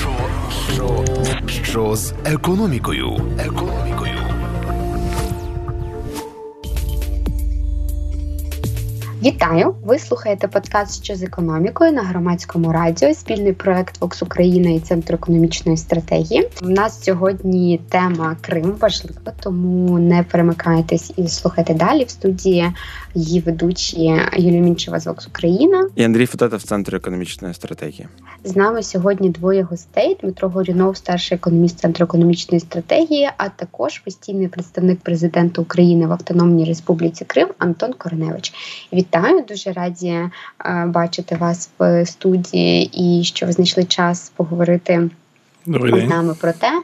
Що, що, що з економікою? Економікою. Вітаю! Ви слухаєте подкаст що з економікою на громадському радіо, спільний проект Вокс Україна і Центр економічної стратегії. У нас сьогодні тема Крим важлива, тому не перемикайтесь і слухайте далі. В студії її ведучі Юлія Мінчева з Вокс Україна і Андрій Фотата в Центрі економічної стратегії. З нами сьогодні двоє гостей: Дмитро Горюнов, старший економіст Центру економічної стратегії, а також постійний представник президента України в Автономній Республіці Крим Антон Кореневич. Вітаю, дуже раді е, бачити вас в студії і що ви знайшли час поговорити. З нами про те,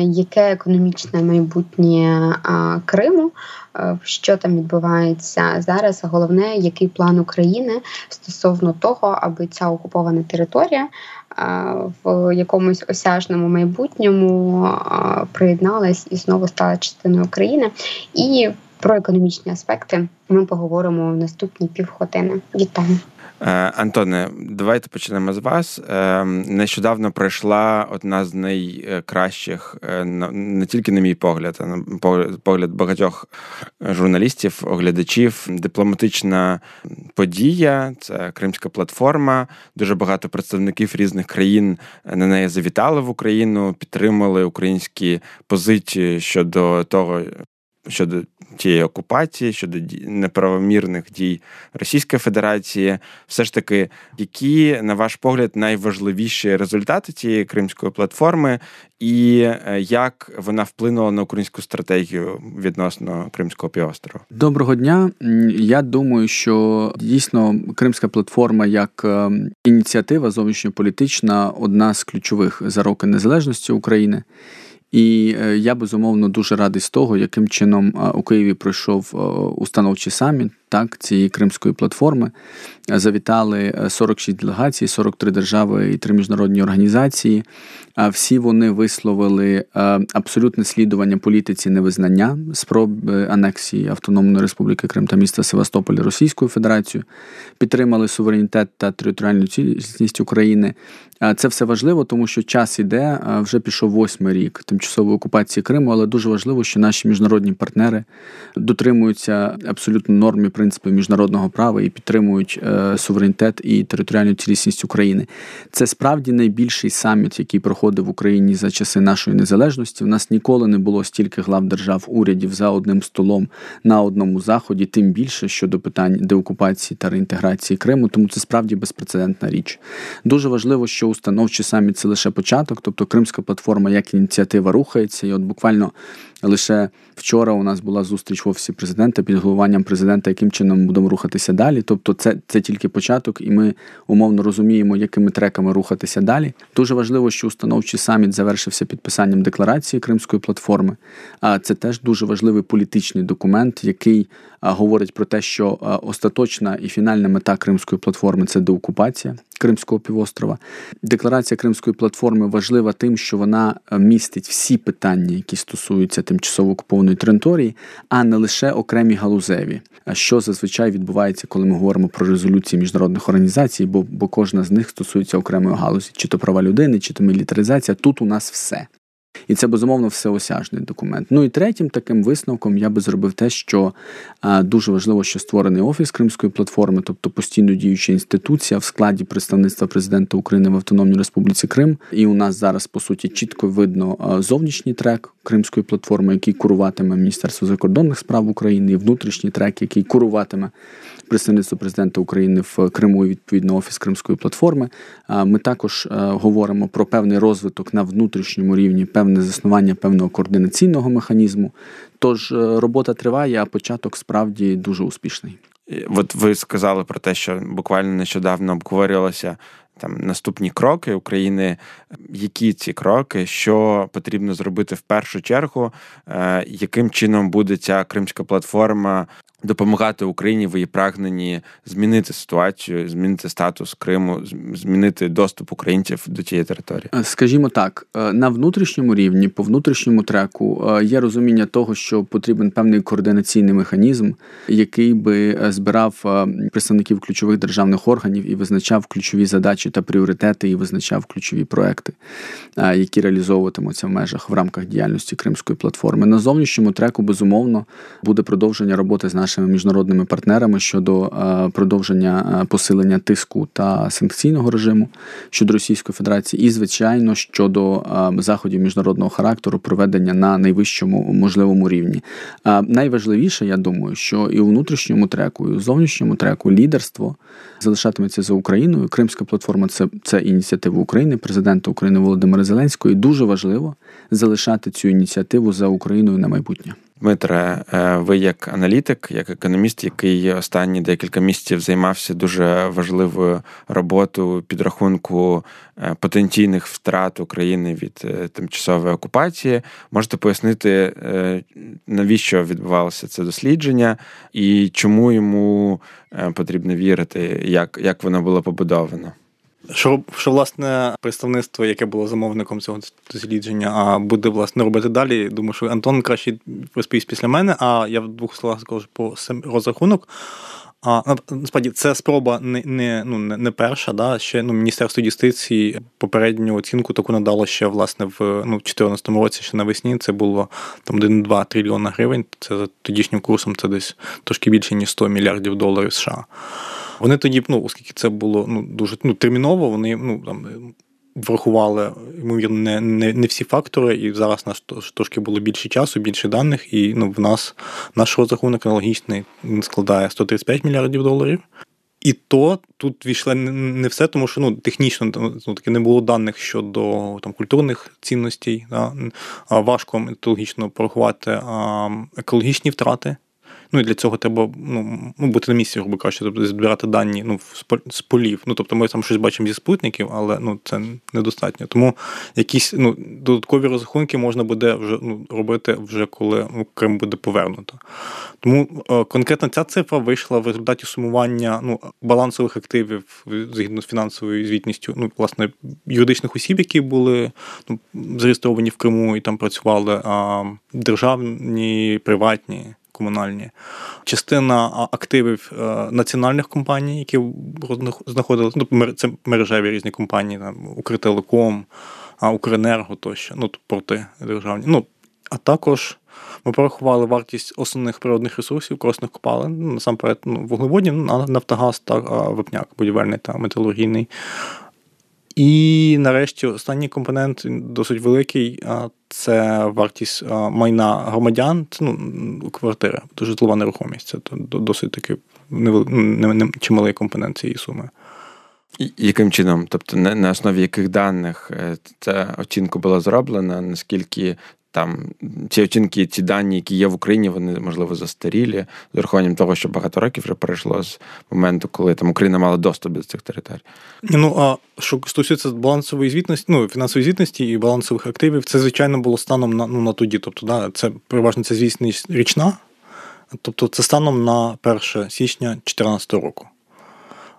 яке економічне майбутнє Криму, що там відбувається зараз. а Головне, який план України стосовно того, аби ця окупована територія в якомусь осяжному майбутньому приєдналась і знову стала частиною України. І про економічні аспекти ми поговоримо в наступні півгодини. Вітаю. Е, Антоне, давайте почнемо з вас. Е, нещодавно пройшла одна з найкращих, е, не тільки на мій погляд, а на погляд багатьох журналістів, оглядачів, дипломатична подія. Це Кримська платформа. Дуже багато представників різних країн на неї завітали в Україну, підтримали українські позиції щодо того, щодо тієї окупації, щодо неправомірних дій Російської Федерації, все ж таки, які, на ваш погляд, найважливіші результати цієї кримської платформи, і е, як вона вплинула на українську стратегію відносно Кримського півострова? Доброго дня. Я думаю, що дійсно Кримська платформа як е, ініціатива зовнішньополітична одна з ключових за роки незалежності України. І е, я безумовно дуже радий з того, яким чином у Києві пройшов установчий саміт так, цієї кримської платформи. Завітали 46 делегацій, 43 держави і три міжнародні організації. Всі вони висловили абсолютне слідування політиці невизнання спроб анексії Автономної Республіки Крим та міста Севастополя Російською Федерацією, підтримали суверенітет та територіальну цілісність України. Це все важливо, тому що час іде, вже пішов восьмий рік тимчасової окупації Криму, але дуже важливо, що наші міжнародні партнери дотримуються абсолютно норм і принципів міжнародного права і підтримують е, суверенітет і територіальну цілісність України. Це справді найбільший саміт, який проходив в Україні за часи нашої незалежності. У нас ніколи не було стільки глав держав урядів за одним столом на одному заході, тим більше щодо питань деокупації та реінтеграції Криму. Тому це справді безпрецедентна річ. Дуже важливо, що установчий саміт це лише початок, тобто Кримська платформа як ініціатива рухається, і от буквально Лише вчора у нас була зустріч в офісі президента під головуванням президента, яким чином будемо рухатися далі. Тобто, це це тільки початок, і ми умовно розуміємо, якими треками рухатися далі. Дуже важливо, що установчий саміт завершився підписанням декларації Кримської платформи. А це теж дуже важливий політичний документ, який говорить про те, що остаточна і фінальна мета Кримської платформи це деокупація Кримського півострова. Декларація Кримської платформи важлива тим, що вона містить всі питання, які стосуються тимчасово окупованої території, а не лише окремі галузеві. Що зазвичай відбувається, коли ми говоримо про резолюції міжнародних організацій, бо бо кожна з них стосується окремої галузі, чи то права людини, чи то мілітаризація. Тут у нас все. І це безумовно всеосяжний документ. Ну і третім таким висновком я би зробив те, що а, дуже важливо, що створений офіс Кримської платформи, тобто постійно діюча інституція в складі представництва президента України в Автономній Республіці Крим. І у нас зараз по суті чітко видно а, зовнішній трек Кримської платформи, який куруватиме Міністерство закордонних справ України, і внутрішній трек, який куруватиме представництво президента України в Криму і відповідно офіс Кримської платформи. Ми також говоримо про певний розвиток на внутрішньому рівні, певне заснування певного координаційного механізму. Тож е, робота триває, а початок справді дуже успішний. От ви сказали про те, що буквально нещодавно обговорювалося там наступні кроки України. Які ці кроки, що потрібно зробити в першу чергу, е, яким чином буде ця кримська платформа допомагати Україні в її прагненні змінити ситуацію, змінити статус Криму, змінити доступ українців до тієї території? Е, скажімо так, е, на внутрішньому рівні, по внутрішньому треку, е, є розуміння того, що потрібен певний координаційний механізм, який би збирав представників ключових державних органів і визначав ключові задачі та пріоритети, і визначав ключові проекти, які реалізовуватимуться в межах в рамках діяльності Кримської платформи. На зовнішньому треку безумовно буде продовження роботи з нашими нашими міжнародними партнерами щодо е, продовження е, посилення тиску та санкційного режиму щодо Російської Федерації, і звичайно щодо е, заходів міжнародного характеру проведення на найвищому можливому рівні. Найважливіше, я думаю, що і у внутрішньому треку, і у зовнішньому треку лідерство залишатиметься за Україною. Кримська платформа це це ініціатива України, президента України Володимира Зеленського. І Дуже важливо залишати цю ініціативу за Україною на майбутнє. Дмитре, е, ви як аналітик, як економіст, який останні декілька місяців займався дуже важливою роботою підрахунку е, потенційних втрат України від е, тимчасової окупації, можете пояснити, навіщо відбувалося це дослідження і чому йому потрібно вірити, як, як воно було побудовано? Що що власне представництво, яке було замовником цього дослідження, буде власне робити далі. Думаю, що Антон краще розповість після мене. А я в двох словах скажу по розрахунок. А насправді це спроба не не, ну, не перша. Да? Ще ну, Міністерство юстиції попередню оцінку таку надало ще власне в ну, 2014 році, ще навесні. Це було там 1-2 трильйона гривень. Це за тодішнім курсом це десь трошки більше ніж 100 мільярдів доларів США. Вони тоді, ну, оскільки це було ну, дуже ну, терміново, вони ну, там, врахували, ймовірно, не не, не всі фактори, і зараз у нас трошки було більше часу, більше даних, і ну, в нас наш розрахунок аналогічний він складає 135 мільярдів доларів. І то тут війшло не все, тому що ну, технічно ну, таки не було даних щодо там, культурних цінностей. Да? Важко методологічно порахувати а, екологічні втрати. Ну і для цього треба ну, ну бути на місці, грубо кажучи, тобто збирати дані ну, з полів. Ну тобто ми там щось бачимо зі спутників, але ну це недостатньо. Тому якісь ну, додаткові розрахунки можна буде вже ну, робити вже коли ну, Крим буде повернуто. Тому е, конкретно ця цифра вийшла в результаті сумування ну, балансових активів згідно з фінансовою звітністю, ну, власне, юридичних осіб, які були ну, зареєстровані в Криму і там працювали а, державні, приватні комунальні, частина активів е, національних компаній, які знаходилися, ну, це мережеві різні компанії, там, Укртелеком, Укренерго тощо, ну, порти державні. Ну, А також ми порахували вартість основних природних ресурсів, корисних копалин, ну, насамперед ну, вуглеводні, Нафтогаз та випняк, будівельний та металургійний. І нарешті останній компонент досить великий це вартість майна громадян, це ну, квартира, то житлова нерухомість. Це досить таки чималий компонент цієї суми. Яким чином? Тобто, на основі яких даних е, ця оцінка була зроблена, наскільки там ці оцінки, ці дані, які є в Україні, вони можливо застарілі з урахуванням того, що багато років вже перейшло з моменту, коли там Україна мала доступ до цих територій. Ну а що стосується балансової звітності, ну фінансової звітності і балансових активів, це звичайно було станом на ну на тоді. Тобто, да, це переважно це звісність річна, тобто це станом на 1 січня 2014 року.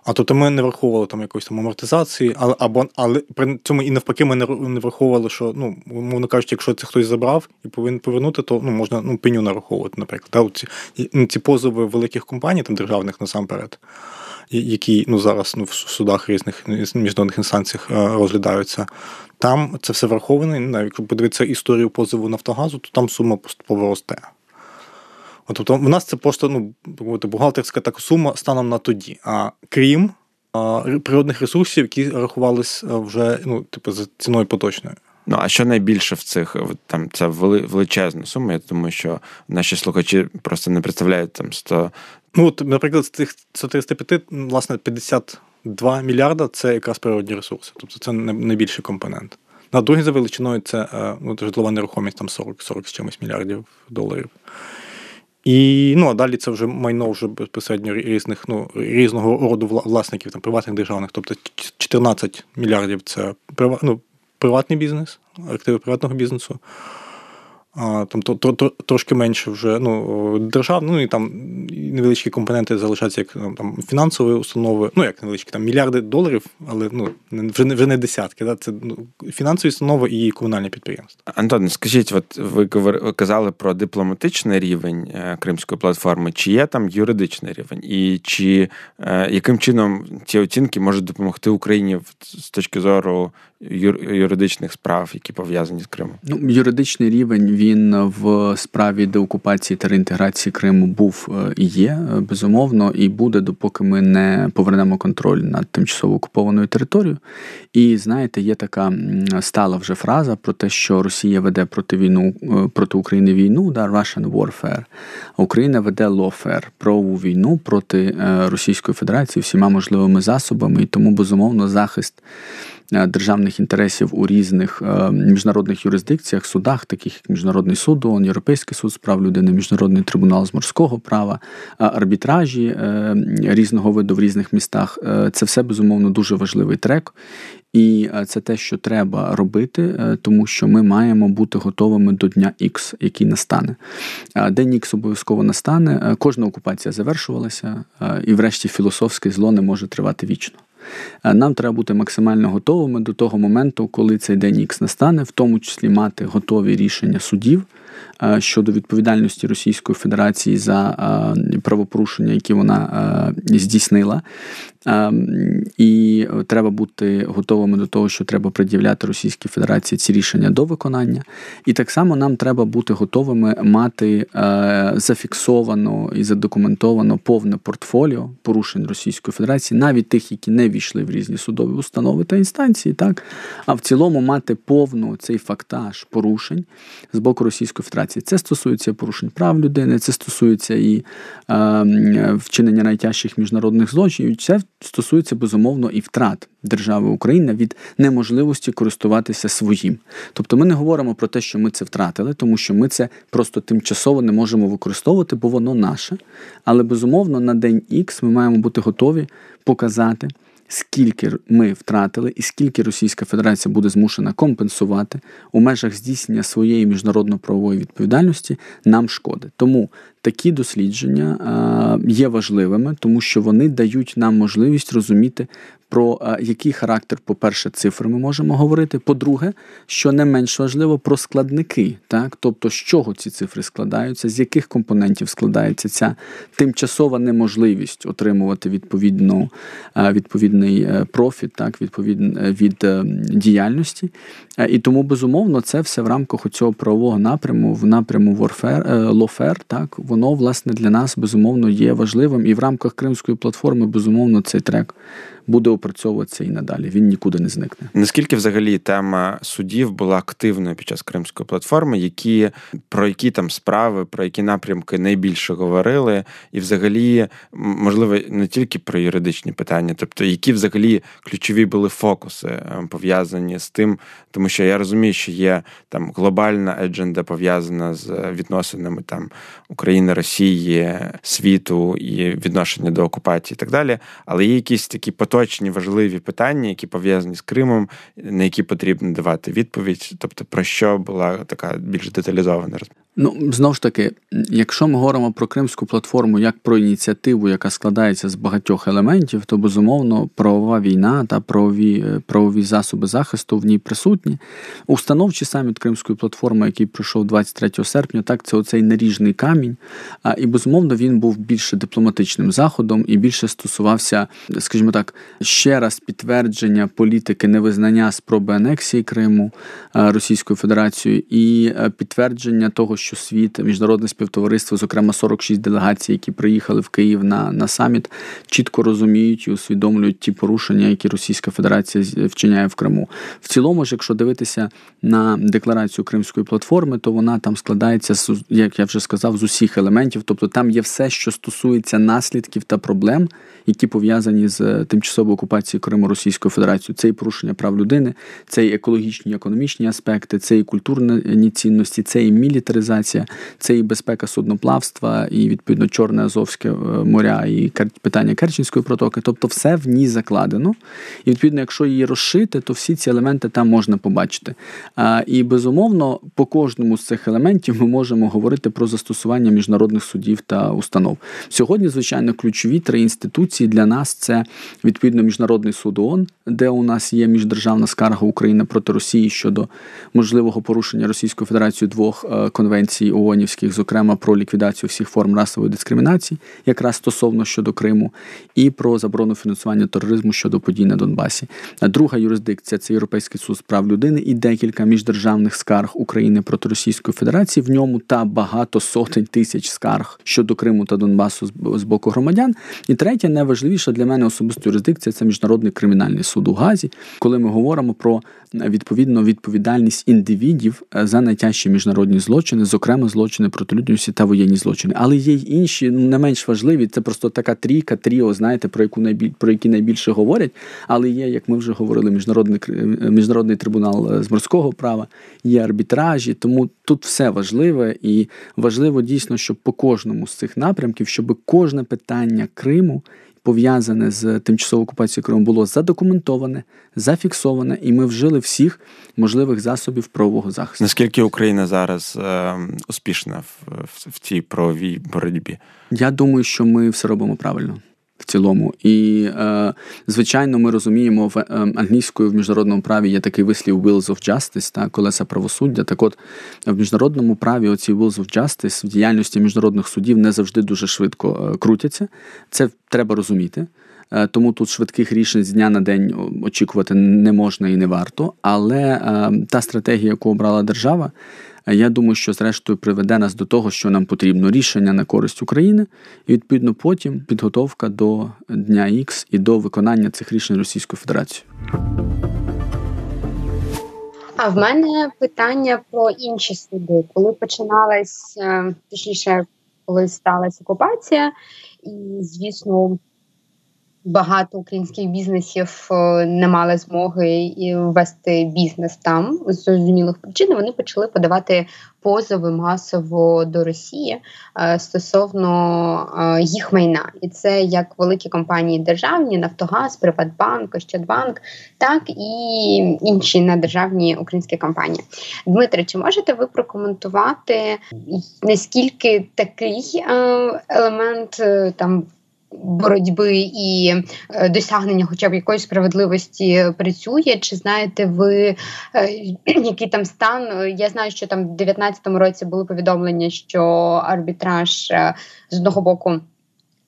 А тобто ми не враховували там якоїсь там амортизації, але або але при цьому і навпаки, ми не враховували, що ну, мовно кажучи, якщо це хтось забрав і повинен повернути, то ну можна ну пеню нараховувати, наприклад. Та, ці, ну, ці позови великих компаній, там державних насамперед, які ну зараз ну в судах різних міжнародних інстанціях е, розглядаються. Там це все враховане. Навіть якщо подивитися історію позову Нафтогазу, то там сума поступово росте. Тобто в нас це просто ну, бухгалтерська така сума станом на тоді. А крім а, природних ресурсів, які рахувалися вже ну, типу, за ціною поточною. Ну, а що найбільше в цих там це величезна сума? Я думаю, що наші слухачі просто не представляють там 100... Ну, от, наприклад, з цих 135, власне, 52 мільярда це якраз природні ресурси. Тобто це найбільший компонент. На другий за величиною це е, ну, житлова нерухомість, там 40 40 з чимось мільярдів доларів. І ну, а далі це вже майно вже безпосередньо різних ну, різного роду власників, там, приватних державних. Тобто 14 мільярдів це ну, приватний бізнес, активи приватного бізнесу. Там то, то, то, трошки менше вже ну, держав, ну і там невеличкі компоненти залишаються як ну, там фінансові установи, ну як невеличкі там мільярди доларів, але ну вже не вже не десятки. Да? Це ну, фінансові установи і комунальні підприємства. Антон, скажіть, от ви казали про дипломатичний рівень е, кримської платформи, чи є там юридичний рівень, і чи е, яким чином ці оцінки можуть допомогти Україні з точки зору юридичних справ, які пов'язані з Кримом? Ну, юридичний рівень він в справі деокупації та реінтеграції Криму був е, і є е, безумовно, і буде, допоки ми не повернемо контроль над тимчасово окупованою територією. І знаєте, є така стала вже фраза про те, що Росія веде проти війну е, проти України війну, да, Russian warfare, Україна веде lawfare, правову війну проти Російської Федерації всіма можливими засобами, і тому безумовно захист. Е, державних інтересів у різних е, міжнародних юрисдикціях, судах, таких як Міжнародний суд, ООН, Європейський суд з прав людини, Міжнародний трибунал з морського права, арбітражі е, різного виду в різних містах. Це все безумовно дуже важливий трек. І це те, що треба робити, тому що ми маємо бути готовими до дня Х, який настане. День Х обов'язково настане. Кожна окупація завершувалася, і, врешті, філософське зло не може тривати вічно. Е, нам треба бути максимально готовими до того моменту, коли цей день Х настане, в тому числі мати готові рішення судів щодо відповідальності Російської Федерації за е, правопорушення, які вона здійснила. Ем, і треба бути готовими до того, що треба пред'являти Російській Федерації ці рішення до виконання. І так само нам треба бути готовими мати е, зафіксовано і задокументовано повне портфоліо порушень Російської Федерації, навіть тих, які не війшли в різні судові установи та інстанції, так а в цілому мати повну цей фактаж порушень з боку Російської Федерації. Це стосується порушень прав людини, це стосується і е, вчинення найтяжчих міжнародних злочинів. Це стосується безумовно і втрат держави Україна від неможливості користуватися своїм. Тобто ми не говоримо про те, що ми це втратили, тому що ми це просто тимчасово не можемо використовувати, бо воно наше. Але безумовно на день Х ми маємо бути готові показати скільки ми втратили і скільки Російська Федерація буде змушена компенсувати у межах здійснення своєї міжнародно-правової відповідальності нам шкоди. Тому такі дослідження є важливими, тому що вони дають нам можливість розуміти про який характер, по-перше, цифр ми можемо говорити. По-друге, що не менш важливо, про складники, так тобто з чого ці цифри складаються, з яких компонентів складається ця тимчасова неможливість отримувати відповідну, е, відповідний е, профіт, так, відповідно від діяльності. І тому, безумовно, це все в рамках цього правового напряму, в напряму warfare, лофер, так воно власне для нас безумовно є важливим. І в рамках Кримської платформи, безумовно, цей трек буде опрацьовуватися і надалі. Він нікуди не зникне. Наскільки взагалі тема судів була активною під час кримської платформи, які про які там справи, про які напрямки найбільше говорили, і взагалі можливо не тільки про юридичні питання, тобто які взагалі ключові були фокуси е, пов'язані з тим, тому що я розумію, що є там глобальна едженда пов'язана з відносинами там України, Росії, світу і відношення до окупації, і так далі, але є якісь такі поточні точні важливі питання, які пов'язані з Кримом, на які потрібно давати відповідь. Тобто, про що була така більш деталізована розмова? Ну знову ж таки, якщо ми говоримо про кримську платформу як про ініціативу, яка складається з багатьох елементів, то безумовно правова війна та правові е, правові засоби захисту в ній присутні. Установчий саміт Кримської платформи, який пройшов 23 серпня, так це оцей наріжний камінь. А і безумовно він був більше дипломатичним заходом і більше стосувався, скажімо так, ще раз підтвердження політики невизнання спроби анексії Криму е, Російською Федерацією і е, підтвердження того, що світ, міжнародне співтовариство, зокрема 46 делегацій, які приїхали в Київ на на саміт, чітко розуміють і усвідомлюють ті порушення, які Російська Федерація вчиняє в Криму. В цілому ж, якщо дивитися на декларацію Кримської платформи, то вона там складається з як я вже сказав, з усіх елементів, тобто там є все, що стосується наслідків та проблем, які пов'язані з тимчасовою окупацією Криму Російською Федерацією. Це і порушення прав людини, це і екологічні, і економічні аспекти, це і культурні цінності, це і мілітаризація стабілізація, це і безпека судноплавства, і відповідно Чорне Азовське е, моря, і питання Керченської протоки. Тобто, все в ній закладено. І відповідно, якщо її розшити, то всі ці елементи там можна побачити. І безумовно, по кожному з цих елементів ми можемо говорити про застосування міжнародних судів та установ. Сьогодні, звичайно, ключові три інституції для нас це відповідно міжнародний суд ООН, де у нас є міждержавна скарга України проти Росії щодо можливого порушення Російською Федерацією двох е, конвенцій ООНівських, зокрема про ліквідацію всіх форм расової дискримінації, якраз стосовно щодо Криму, і про заборону фінансування тероризму щодо подій на Донбасі. Друга юрисдикція це Європейський суд з прав людини і декілька міждержавних скарг України проти Російської Федерації. В ньому та багато сотень тисяч скарг щодо Криму та Донбасу з боку громадян. І третя, найважливіша для мене особисто юрисдикція це міжнародний кримінальний суд у Газі, коли ми говоримо про відповідно відповідальність індивідів е, за найтяжчі міжнародні злочини, зокрема злочини проти людяності та воєнні злочини. Але є й інші, ну не менш важливі. Це просто така трійка, тріо, знаєте, про яку найбіль про які найбільше говорять. Але є, як ми вже говорили, міжнародний е, міжнародний трибунал е, з морського права, є арбітражі. Тому тут все важливе і важливо дійсно, щоб по кожному з цих напрямків, щоб кожне питання Криму пов'язане з тимчасовою окупацією Криму, було задокументоване, зафіксоване, і ми вжили всіх можливих засобів правового захисту. Наскільки Україна зараз е, успішна в, в, в цій правовій боротьбі? Я думаю, що ми все робимо правильно в цілому. І, е, звичайно, ми розуміємо, в е, англійською в міжнародному праві є такий вислів «Wheels of Justice», та колеса правосуддя. Так от в міжнародному праві оці «Wheels of Justice» в діяльності міжнародних судів не завжди дуже швидко е, крутяться. Це треба розуміти. Тому тут швидких рішень з дня на день очікувати не можна і не варто. Але та стратегія, яку обрала держава, я думаю, що зрештою приведе нас до того, що нам потрібно рішення на користь України, і відповідно потім підготовка до дня Х і до виконання цих рішень Російської Федерації. А в мене питання про інші суди, коли починалась е, точніше, коли сталася окупація, і звісно багато українських бізнесів е, не мали змоги вести бізнес там з зрозумілих причин. Вони почали подавати позови масово до Росії е, стосовно е, їх майна, і це як великі компанії державні, Нафтогаз, Приватбанк, Ощадбанк, так і інші недержавні українські компанії. Дмитре, чи можете ви прокоментувати наскільки такий елемент там? Боротьби і е, досягнення, хоча б якоїсь справедливості працює. Чи знаєте ви е, який там стан? Я знаю, що там в 2019 році були повідомлення, що арбітраж е, з одного боку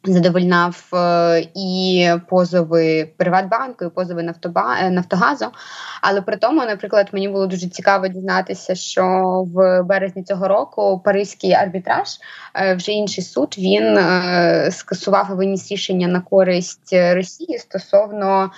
задовольнав е, і позови Приватбанку, і позови Нафтоба, е, Нафтогазу. Але при тому, наприклад, мені було дуже цікаво дізнатися, що в березні цього року Паризький арбітраж, е, вже інший суд, він скасував і виніс рішення на користь Росії стосовно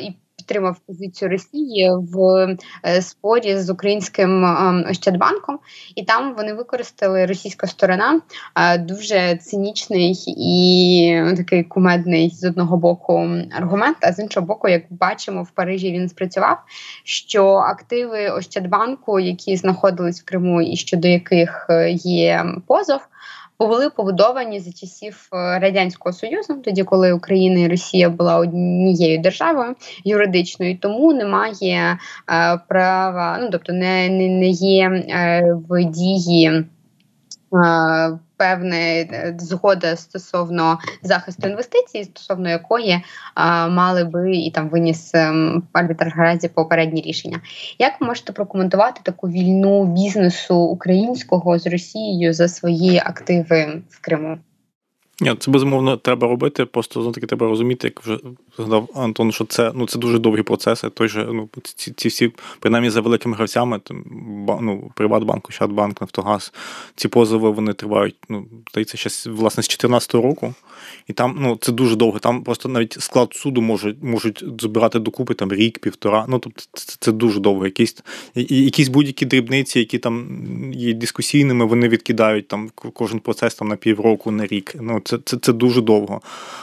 і підтримав позицію Росії в е, спорі з українським ем, Ощадбанком, і там вони використали російська сторона е, дуже цинічний і такий кумедний з одного боку аргумент. А з іншого боку, як бачимо, в Парижі він спрацював. Що активи Ощадбанку, які знаходились в Криму, і щодо яких е, є позов були побудовані за часів е, радянського союзу, тоді коли Україна і Росія була однією державою юридичною, тому немає е, права, ну тобто не, не, не є е, в дії. Е, певна е, згода стосовно захисту інвестицій, стосовно якої а, мали би і там виніс арбітр Гразі попередні рішення. Як можете прокоментувати таку вільну бізнесу українського з Росією за свої активи в Криму? Ні, це безумовно треба робити. Просто знову таки треба розуміти, як вже згадав Антон, що це ну це дуже довгі процеси. Той же ну ці ці всі, принаймні за великими гравцями, там ну, Приватбанк, Ощадбанк, Нафтогаз, ці позови вони тривають. Ну здається, ще власне з 2014 року. І там ну це дуже довго. Там просто навіть склад суду можуть можуть збирати докупи там рік, півтора. Ну тобто це, це дуже довго. Якісь якісь будь-які дрібниці, які там є дискусійними, вони відкидають там кожен процес там на півроку, на рік. Ну це це, це дуже довго.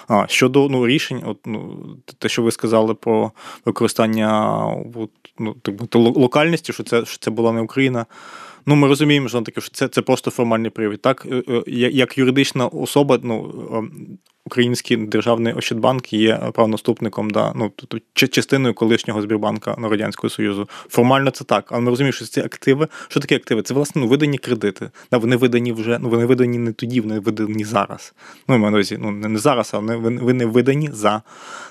А щодо ну рішень, от ну те, що ви сказали про використання от, ну, так локальності, що це що це була не Україна. Ну, ми розуміємо, що таке, що це це просто формальний привід. Так, е, е, як юридична особа, ну Український державний Ощадбанк є правонаступником, да, ну тобто частиною колишнього Збірбанка радянського союзу. Формально це так, але ми розуміємо, що ці активи, що таке активи? Це власне ну, видані кредити. Да, Вони видані вже, ну вони видані не тоді, вони видані зараз. Ну на увазі, ну не зараз, а вони, вони видані за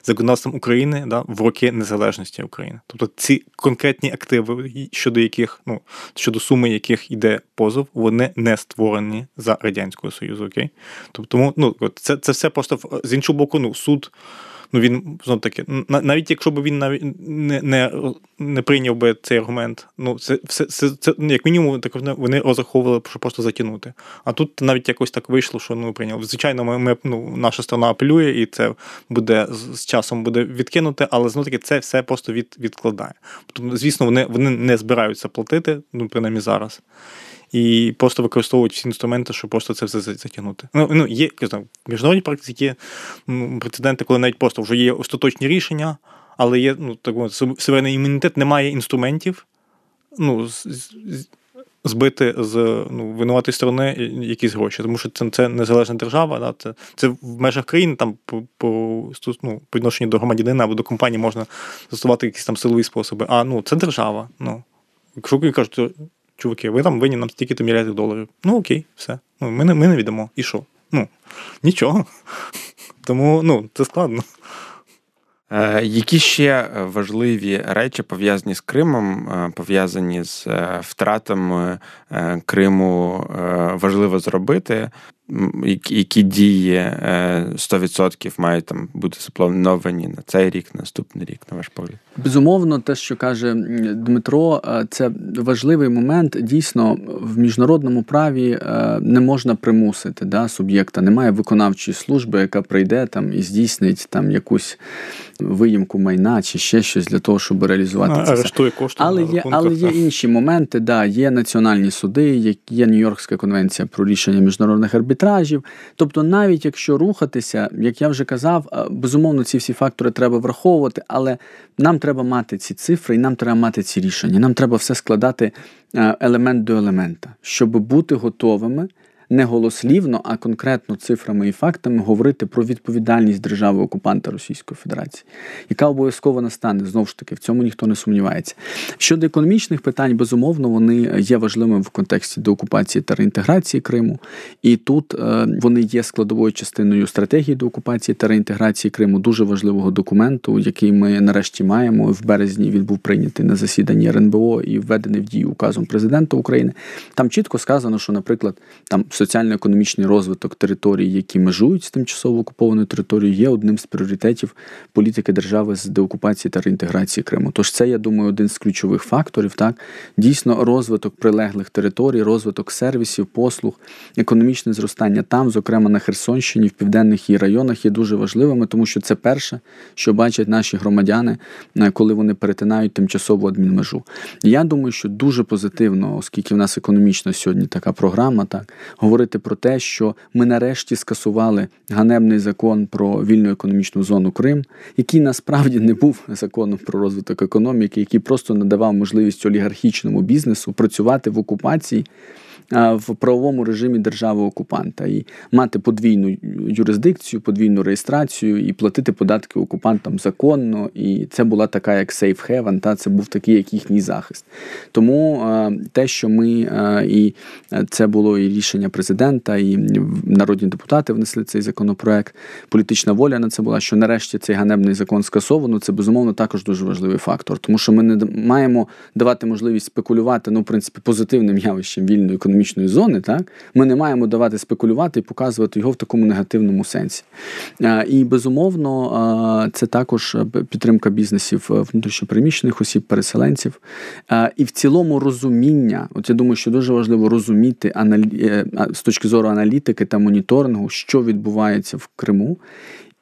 законодавством України да, в роки незалежності України. Тобто ці конкретні активи, щодо яких ну щодо суми яких йде позов, вони не створені за радянського союзу. Окей, тобто, ну це це все просто з іншого боку, ну суд. Ну, він знов таки, навіть якщо б він навіть не не, не прийняв би цей аргумент, ну це все це, це, ну, як мінімум, так вони розраховували, що просто затягнути. А тут навіть якось так вийшло, що ну прийняв. Звичайно, ми, ми ну, наша сторона апелює, і це буде з часом буде відкинуте, але знов таки це все просто від, відкладає. Тобто, звісно, вони вони не збираються платити, ну принаймні зараз і просто використовують всі інструменти, щоб просто це все затягнути. Ну ну є кажу, в міжнародній практиці є прецеденти, коли навіть просто вже є остаточні рішення, але є ну так суверенний імунітет, немає інструментів. ну, Збити з ну, винуватої сторони якісь гроші, тому що це це незалежна держава, да, це це в межах країни там по по, ну, по відношенню до громадянина або до компанії можна застосувати якісь там силові способи. А ну це держава. Ну, Якщо кажуть, чуваки, ви там винні нам стільки-то мільярдів доларів. Ну окей, все. Ну, Ми не ми не відомо. І що? Ну, нічого. Тому ну, це складно. Е, які ще важливі речі пов'язані з Кримом, е, пов'язані з е, втратами Криму важливо зробити? Які дії 100% е, мають там бути заплановані на цей рік, на наступний рік, на ваш погляд? Безумовно, те, що каже Дмитро, е, це важливий момент. Дійсно, в міжнародному праві е, не можна примусити да, суб'єкта. Немає виконавчої служби, яка прийде там і здійснить там якусь виїмку майна чи ще щось для того, щоб реалізувати а, це. Арештує кошти. Але є, але є інші моменти. Да, Є національні суди, є Нью-Йоркська конвенція про рішення міжнародних арбітрів арбітражів. Тобто, навіть якщо рухатися, як я вже казав, безумовно, ці всі фактори треба враховувати, але нам треба мати ці цифри і нам треба мати ці рішення. Нам треба все складати е, елемент до елемента, щоб бути готовими не голослівно, а конкретно цифрами і фактами говорити про відповідальність держави окупанта Російської Федерації, яка обов'язково настане знову ж таки, в цьому ніхто не сумнівається. Щодо економічних питань, безумовно, вони є важливими в контексті деокупації та реінтеграції Криму, і тут е, вони є складовою частиною стратегії деокупації та реінтеграції Криму, дуже важливого документу, який ми нарешті маємо. В березні він був прийнятий на засіданні РНБО і введений в дію указом президента України. Там чітко сказано, що, наприклад, там соціально-економічний розвиток територій, які межують з тимчасово окупованою територією, є одним з пріоритетів політики держави з деокупації та реінтеграції Криму. Тож це, я думаю, один з ключових факторів. Так дійсно розвиток прилеглих територій, розвиток сервісів, послуг, економічне зростання там, зокрема на Херсонщині, в південних її районах, є дуже важливими, тому що це перше, що бачать наші громадяни, е, коли вони перетинають тимчасову адмінмежу. Я думаю, що дуже позитивно, оскільки в нас економічно сьогодні така програма, так говорити про те, що ми нарешті скасували ганебний закон про вільну економічну зону Крим, який насправді не був законом про розвиток економіки, який просто надавав можливість олігархічному бізнесу працювати в окупації в правовому режимі держави-окупанта і мати подвійну юрисдикцію, подвійну реєстрацію і платити податки окупантам законно. І це була така, як safe haven, та це був такий, як їхній захист. Тому те, що ми і це було і рішення президента, і народні депутати внесли цей законопроект. Політична воля на це була, що нарешті цей ганебний закон скасовано. Це безумовно також дуже важливий фактор, тому що ми не маємо давати можливість спекулювати ну, в принципі, позитивним явищем вільної економічної економічної зони, так ми не маємо давати спекулювати і показувати його в такому негативному сенсі. І безумовно, це також підтримка бізнесів внутрішньопереміщених осіб, переселенців. І в цілому розуміння, от я думаю, що дуже важливо розуміти е, з точки зору аналітики та моніторингу, що відбувається в Криму.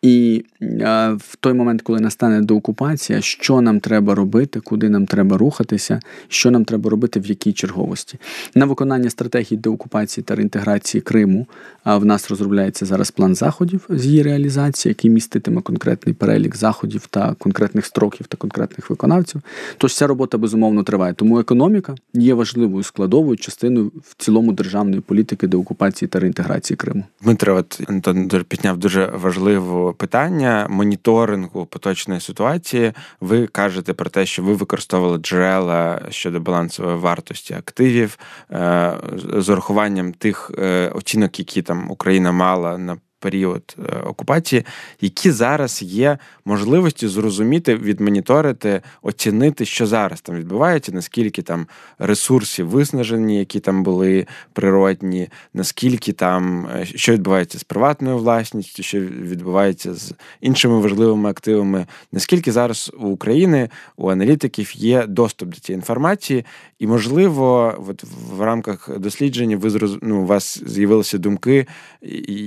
І а, в той момент, коли настане деокупація, що нам треба робити, куди нам треба рухатися, що нам треба робити в якій черговості. На виконання стратегії деокупації та реінтеграції Криму а, в нас розробляється зараз план заходів з її реалізації, який міститиме конкретний перелік заходів та конкретних строків та конкретних виконавців. Тож ця робота безумовно триває. Тому економіка є важливою складовою частиною в цілому державної політики деокупації та реінтеграції Криму. Дмитро, от Антон підняв дуже важливу питання моніторингу поточної ситуації. Ви кажете про те, що ви використовували джерела щодо балансової вартості активів е, з урахуванням тих е, оцінок, які там Україна мала на період е, окупації, які зараз є можливості зрозуміти, відмоніторити, оцінити, що зараз там відбувається, наскільки там ресурсів виснажені, які там були природні, наскільки там е, що відбувається з приватною власністю, що відбувається з іншими важливими активами, наскільки зараз у України у аналітиків є доступ до цієї інформації, і можливо, от в рамках дослідження ви ну, у вас з'явилися думки,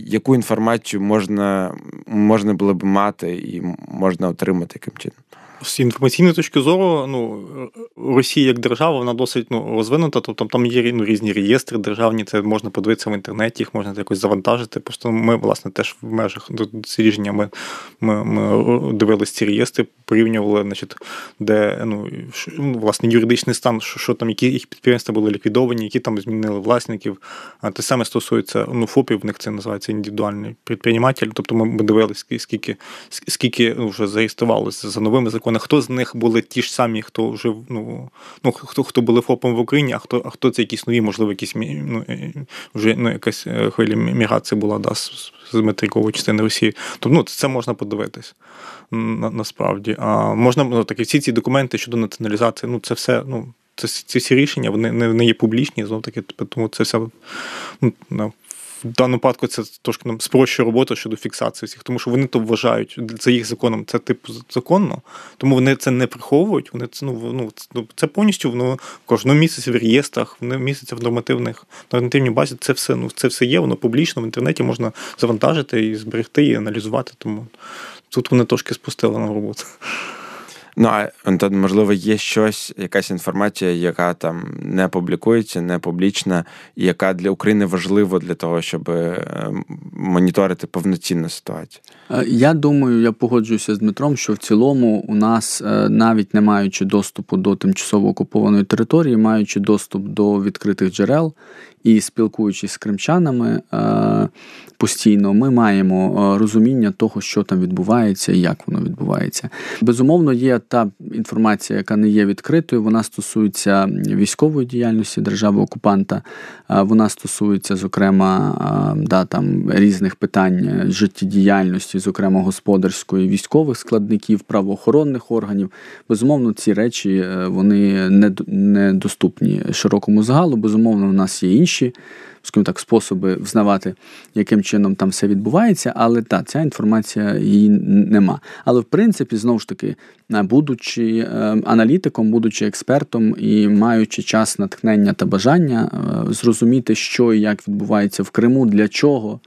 яку інформацію інформацію можна можна було б мати і можна отримати яким чином? З інформаційної точки зору, ну Росія як держава, вона досить ну, розвинута, тобто там є ну, різні реєстри державні, це можна подивитися в інтернеті, їх можна якось завантажити. Просто ми, власне, теж в межах дослідження ми ми, ми дивилися ці реєстри, порівнювали, значить, де ну, ну, власне юридичний стан, що, що там, які їх підприємства були ліквідовані, які там змінили власників. А те саме стосується ну, ФОПів, в них це називається індивідуальний підприєматель. Тобто ми дивилися, скільки скільки ну, вже зареєструвалося за новими законами, хто з них були ті ж самі, хто вже ну, ну хто хто були ФОПом в Україні, а хто а хто це якісь нові, можливо, якісь ну, е, вже ну, якась е, хвиля міграції була да, з, з материкової частини Росії. Тобто ну, це можна подивитись на, насправді. А можна ну, такі всі ці документи щодо націоналізації, ну це все, ну. Це ці всі рішення вони не не є публічні, знов таки, тому це все ну, в даному випадку це трошки нам спрощує роботу щодо фіксації всіх, тому що вони то вважають за їх законом, це типу законно, тому вони це не приховують. Вони це ну, ну це повністю воно кожного місяця в реєстрах, вони місяця в нормативних нормативній базі. Це все ну це все є, воно публічно в інтернеті можна завантажити і зберегти і аналізувати. Тому тут вони трошки спустили на роботу. Ну а Антон, можливо, є щось, якась інформація, яка там не публікується, не публічна, і яка для України важлива для того, щоб е, моніторити повноцінну ситуацію. Е, я думаю, я погоджуюся з Дмитром, що в цілому у нас, е, навіть не маючи доступу до тимчасово окупованої території, маючи доступ до відкритих джерел і спілкуючись з кримчанами постійно, ми маємо розуміння того, що там відбувається і як воно відбувається. Безумовно, є та інформація, яка не є відкритою. Вона стосується військової діяльності держави-окупанта, вона стосується, зокрема, да, там різних питань життєдіяльності зокрема господарської, військових складників, правоохоронних органів. Безумовно, ці речі е, вони недоступні широкому загалу. Безумовно, в нас є інші скажімо так, способи взнавати, яким чином там все відбувається, але та ця інформація її нема. Але в принципі, знову ж таки, е, будучи е, аналітиком, будучи експертом і маючи час натхнення та бажання зрозуміти, що і як відбувається в Криму, для чого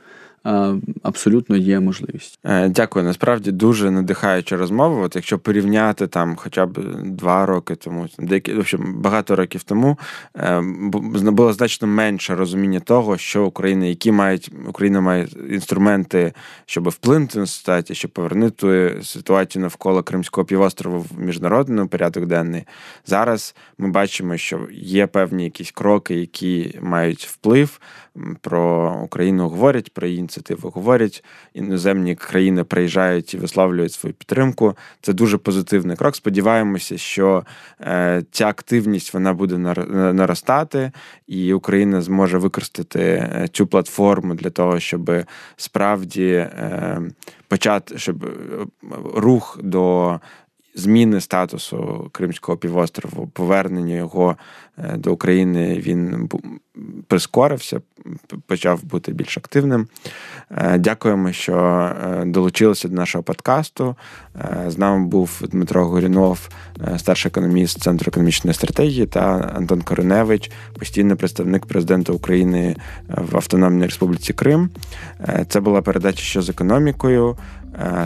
абсолютно є можливість. Е, дякую. Насправді дуже надихаюча розмова. От якщо порівняти там, хоча б два роки тому, деякі в общем, багато років тому е, було значно менше розуміння того, що Україна, які мають Україна має інструменти, щоб вплинути на ситуацію, щоб повернути ситуацію навколо Кримського півострову в міжнародний порядок денний. Зараз ми бачимо, що є певні якісь кроки, які мають вплив про Україну говорять, про її ініціативу говорять. Іноземні країни приїжджають і висловлюють свою підтримку. Це дуже позитивний крок. Сподіваємося, що е, ця активність вона буде наростати, і Україна зможе використати е, цю платформу для того, щоб справді е, почати, щоб рух до зміни статусу Кримського півострову, повернення його е, до України він прискорився, почав бути більш активним. Е, дякуємо, що е, долучилися до нашого подкасту. З нами був Дмитро Горінов, старший економіст Центру економічної стратегії, та Антон Кореневич, постійний представник президента України в Автономній Республіці Крим. Це була передача що з економікою.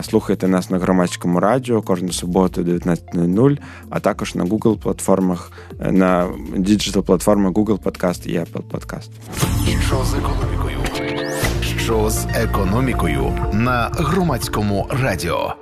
Слухайте нас на громадському радіо кожну суботу 19.00, а також на Google платформах, на діджитал платформах Google Podcast і Apple Podcast. Що з економікою? Що з економікою на громадському радіо?